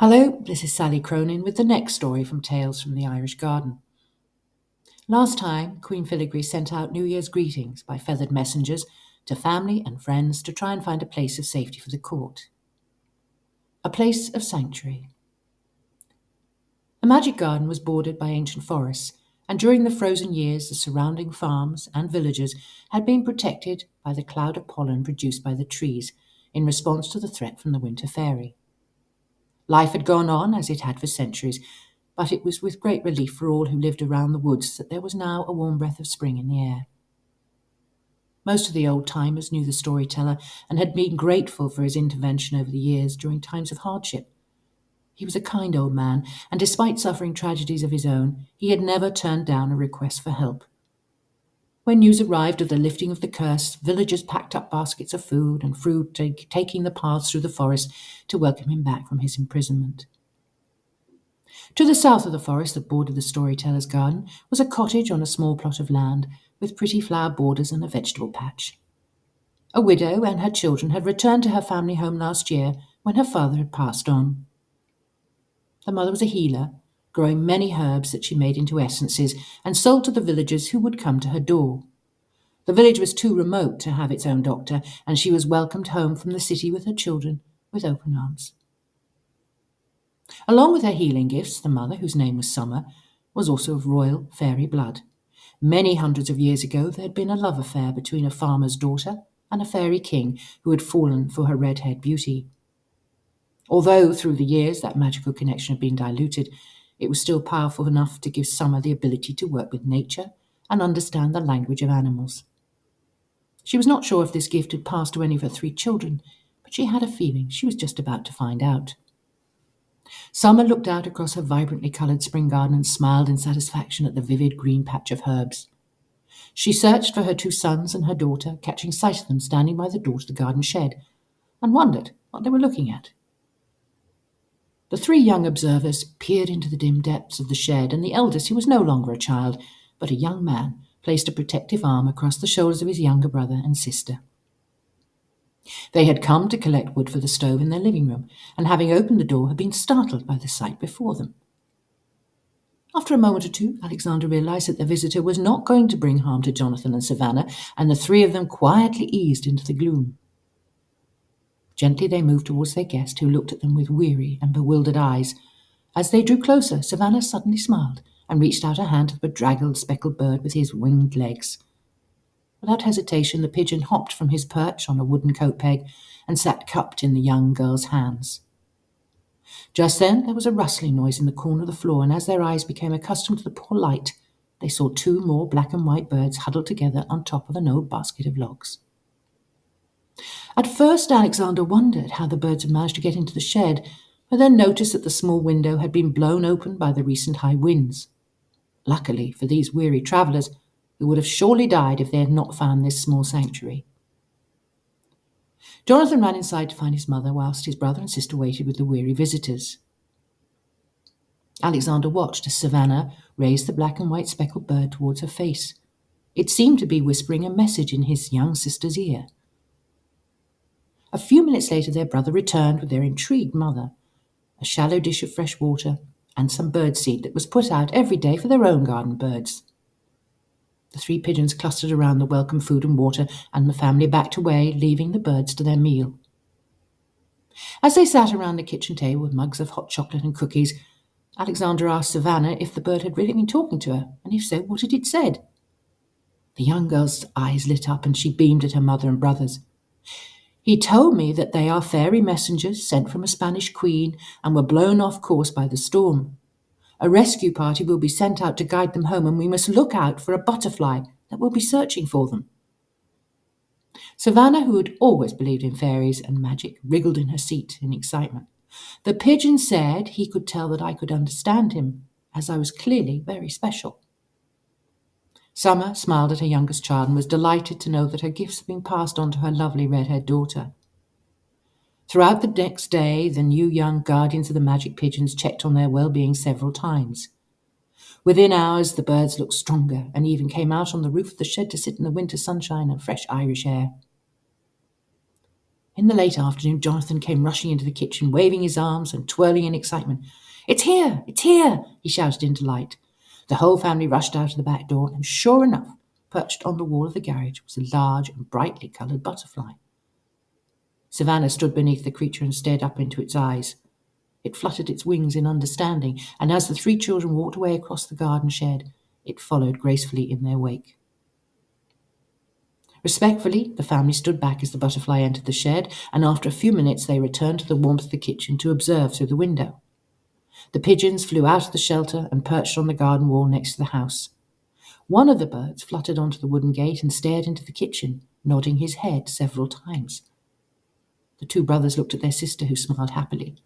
Hello, this is Sally Cronin with the next story from Tales from the Irish Garden. Last time, Queen Filigree sent out New Year's greetings by feathered messengers to family and friends to try and find a place of safety for the court. A place of sanctuary. The magic garden was bordered by ancient forests, and during the frozen years, the surrounding farms and villages had been protected by the cloud of pollen produced by the trees in response to the threat from the winter fairy. Life had gone on as it had for centuries, but it was with great relief for all who lived around the woods that there was now a warm breath of spring in the air. Most of the old timers knew the storyteller and had been grateful for his intervention over the years during times of hardship. He was a kind old man, and despite suffering tragedies of his own, he had never turned down a request for help. When news arrived of the lifting of the curse, villagers packed up baskets of food and fruit, taking the paths through the forest to welcome him back from his imprisonment. To the south of the forest that bordered the storyteller's garden was a cottage on a small plot of land with pretty flower borders and a vegetable patch. A widow and her children had returned to her family home last year when her father had passed on. The mother was a healer growing many herbs that she made into essences and sold to the villagers who would come to her door. The village was too remote to have its own doctor, and she was welcomed home from the city with her children with open arms. Along with her healing gifts, the mother, whose name was Summer, was also of royal fairy blood. Many hundreds of years ago, there had been a love affair between a farmer's daughter and a fairy king who had fallen for her red haired beauty. Although through the years that magical connection had been diluted, it was still powerful enough to give Summer the ability to work with nature and understand the language of animals. She was not sure if this gift had passed to any of her three children, but she had a feeling she was just about to find out. Summer looked out across her vibrantly coloured spring garden and smiled in satisfaction at the vivid green patch of herbs. She searched for her two sons and her daughter, catching sight of them standing by the door to the garden shed, and wondered what they were looking at. The three young observers peered into the dim depths of the shed, and the eldest, who was no longer a child, but a young man, placed a protective arm across the shoulders of his younger brother and sister. They had come to collect wood for the stove in their living room, and having opened the door, had been startled by the sight before them. After a moment or two, Alexander realized that their visitor was not going to bring harm to Jonathan and Savannah, and the three of them quietly eased into the gloom. Gently they moved towards their guest, who looked at them with weary and bewildered eyes. As they drew closer, Savannah suddenly smiled and reached out a hand to the bedraggled, speckled bird with his winged legs. Without hesitation, the pigeon hopped from his perch on a wooden coat peg and sat cupped in the young girl's hands. Just then there was a rustling noise in the corner of the floor, and as their eyes became accustomed to the poor light, they saw two more black and white birds huddled together on top of an old basket of logs. At first, Alexander wondered how the birds had managed to get into the shed, but then noticed that the small window had been blown open by the recent high winds. Luckily for these weary travellers, who would have surely died if they had not found this small sanctuary. Jonathan ran inside to find his mother, whilst his brother and sister waited with the weary visitors. Alexander watched as Savannah raised the black and white speckled bird towards her face. It seemed to be whispering a message in his young sister's ear. A few minutes later, their brother returned with their intrigued mother, a shallow dish of fresh water, and some bird seed that was put out every day for their own garden birds. The three pigeons clustered around the welcome food and water, and the family backed away, leaving the birds to their meal. As they sat around the kitchen table with mugs of hot chocolate and cookies, Alexander asked Savannah if the bird had really been talking to her, and if so, what had it said. The young girl's eyes lit up, and she beamed at her mother and brothers. He told me that they are fairy messengers sent from a Spanish queen and were blown off course by the storm. A rescue party will be sent out to guide them home, and we must look out for a butterfly that will be searching for them. Savannah, who had always believed in fairies and magic, wriggled in her seat in excitement. The pigeon said he could tell that I could understand him, as I was clearly very special. Summer smiled at her youngest child and was delighted to know that her gifts had been passed on to her lovely red-haired daughter. Throughout the next day, the new young guardians of the magic pigeons checked on their well-being several times. Within hours, the birds looked stronger and even came out on the roof of the shed to sit in the winter sunshine and fresh Irish air. In the late afternoon, Jonathan came rushing into the kitchen, waving his arms and twirling in excitement. It's here! It's here! he shouted in delight. The whole family rushed out of the back door, and sure enough, perched on the wall of the garage was a large and brightly coloured butterfly. Savannah stood beneath the creature and stared up into its eyes. It fluttered its wings in understanding, and as the three children walked away across the garden shed, it followed gracefully in their wake. Respectfully, the family stood back as the butterfly entered the shed, and after a few minutes they returned to the warmth of the kitchen to observe through the window. The pigeons flew out of the shelter and perched on the garden wall next to the house. One of the birds fluttered onto the wooden gate and stared into the kitchen, nodding his head several times. The two brothers looked at their sister, who smiled happily.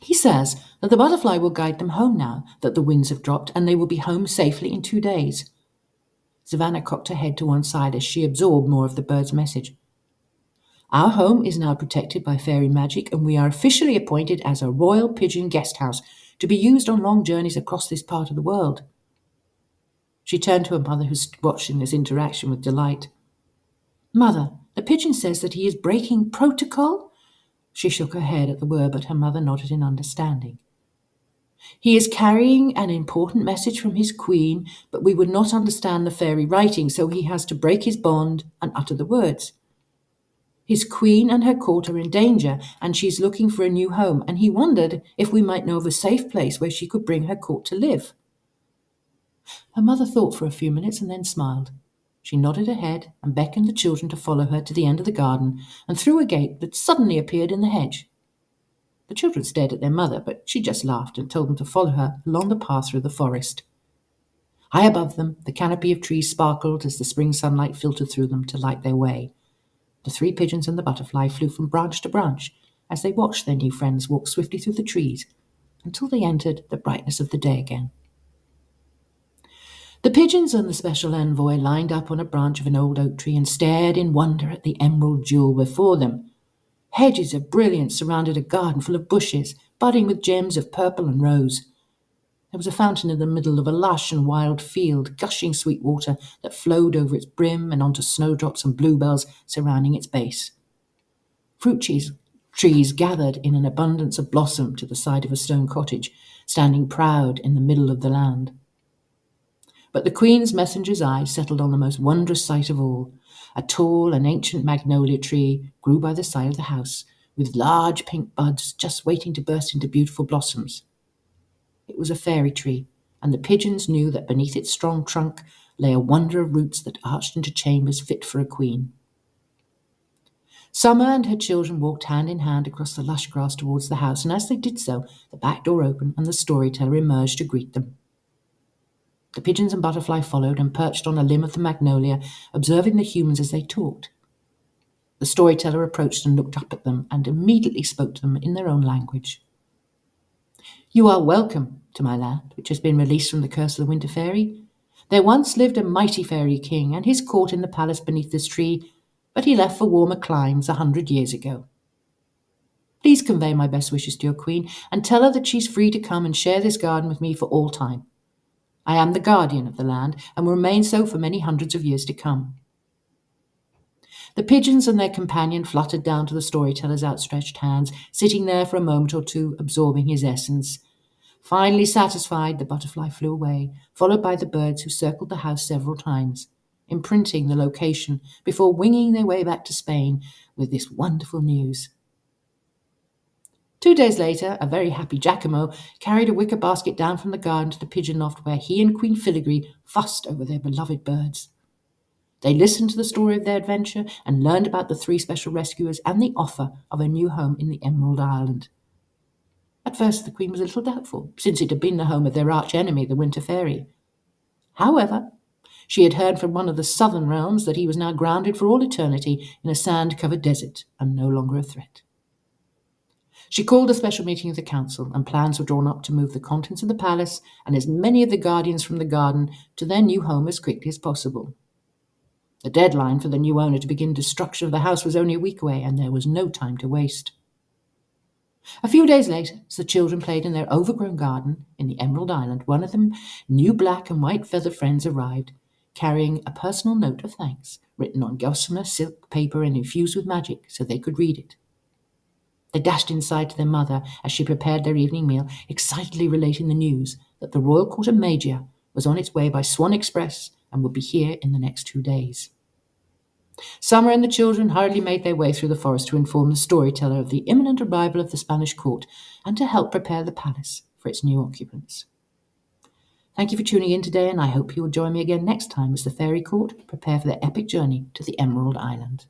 He says that the butterfly will guide them home now that the winds have dropped, and they will be home safely in two days. Savannah cocked her head to one side as she absorbed more of the bird's message. Our home is now protected by fairy magic, and we are officially appointed as a royal pigeon guest house to be used on long journeys across this part of the world. She turned to her mother, who was watching this interaction with delight. Mother, the pigeon says that he is breaking protocol? She shook her head at the word, but her mother nodded in understanding. He is carrying an important message from his queen, but we would not understand the fairy writing, so he has to break his bond and utter the words. His queen and her court are in danger, and she is looking for a new home, and he wondered if we might know of a safe place where she could bring her court to live. Her mother thought for a few minutes and then smiled. She nodded her head and beckoned the children to follow her to the end of the garden and through a gate that suddenly appeared in the hedge. The children stared at their mother, but she just laughed and told them to follow her along the path through the forest. High above them, the canopy of trees sparkled as the spring sunlight filtered through them to light their way. The three pigeons and the butterfly flew from branch to branch as they watched their new friends walk swiftly through the trees until they entered the brightness of the day again. The pigeons and the special envoy lined up on a branch of an old oak tree and stared in wonder at the emerald jewel before them. Hedges of brilliance surrounded a garden full of bushes, budding with gems of purple and rose. There was a fountain in the middle of a lush and wild field, gushing sweet water that flowed over its brim and onto snowdrops and bluebells surrounding its base. Fruit trees, trees gathered in an abundance of blossom to the side of a stone cottage, standing proud in the middle of the land. But the Queen's messenger's eye settled on the most wondrous sight of all a tall and ancient magnolia tree grew by the side of the house, with large pink buds just waiting to burst into beautiful blossoms. It was a fairy tree, and the pigeons knew that beneath its strong trunk lay a wonder of roots that arched into chambers fit for a queen. Summer and her children walked hand in hand across the lush grass towards the house, and as they did so, the back door opened and the storyteller emerged to greet them. The pigeons and butterfly followed and perched on a limb of the magnolia, observing the humans as they talked. The storyteller approached and looked up at them and immediately spoke to them in their own language. You are welcome to my land, which has been released from the curse of the Winter Fairy. There once lived a mighty fairy king and his court in the palace beneath this tree, but he left for warmer climes a hundred years ago. Please convey my best wishes to your queen and tell her that she's free to come and share this garden with me for all time. I am the guardian of the land and will remain so for many hundreds of years to come. The pigeons and their companion fluttered down to the storyteller's outstretched hands, sitting there for a moment or two, absorbing his essence. Finally satisfied, the butterfly flew away, followed by the birds who circled the house several times, imprinting the location before winging their way back to Spain with this wonderful news. Two days later, a very happy Jacamo carried a wicker basket down from the garden to the pigeon loft where he and Queen Filigree fussed over their beloved birds. They listened to the story of their adventure and learned about the three special rescuers and the offer of a new home in the Emerald Island. At first, the Queen was a little doubtful, since it had been the home of their arch enemy, the Winter Fairy. However, she had heard from one of the southern realms that he was now grounded for all eternity in a sand covered desert and no longer a threat. She called a special meeting of the council, and plans were drawn up to move the contents of the palace and as many of the guardians from the garden to their new home as quickly as possible. The deadline for the new owner to begin destruction of the house was only a week away, and there was no time to waste. A few days later, as the children played in their overgrown garden in the Emerald Island, one of them new black and white feather friends arrived, carrying a personal note of thanks written on gossamer silk paper and infused with magic so they could read it. They dashed inside to their mother as she prepared their evening meal, excitedly relating the news that the Royal Court of Magia was on its way by Swan Express and would be here in the next two days. Summer and the children hurriedly made their way through the forest to inform the storyteller of the imminent arrival of the Spanish court and to help prepare the palace for its new occupants. Thank you for tuning in today, and I hope you will join me again next time as the Fairy Court prepare for their epic journey to the Emerald Island.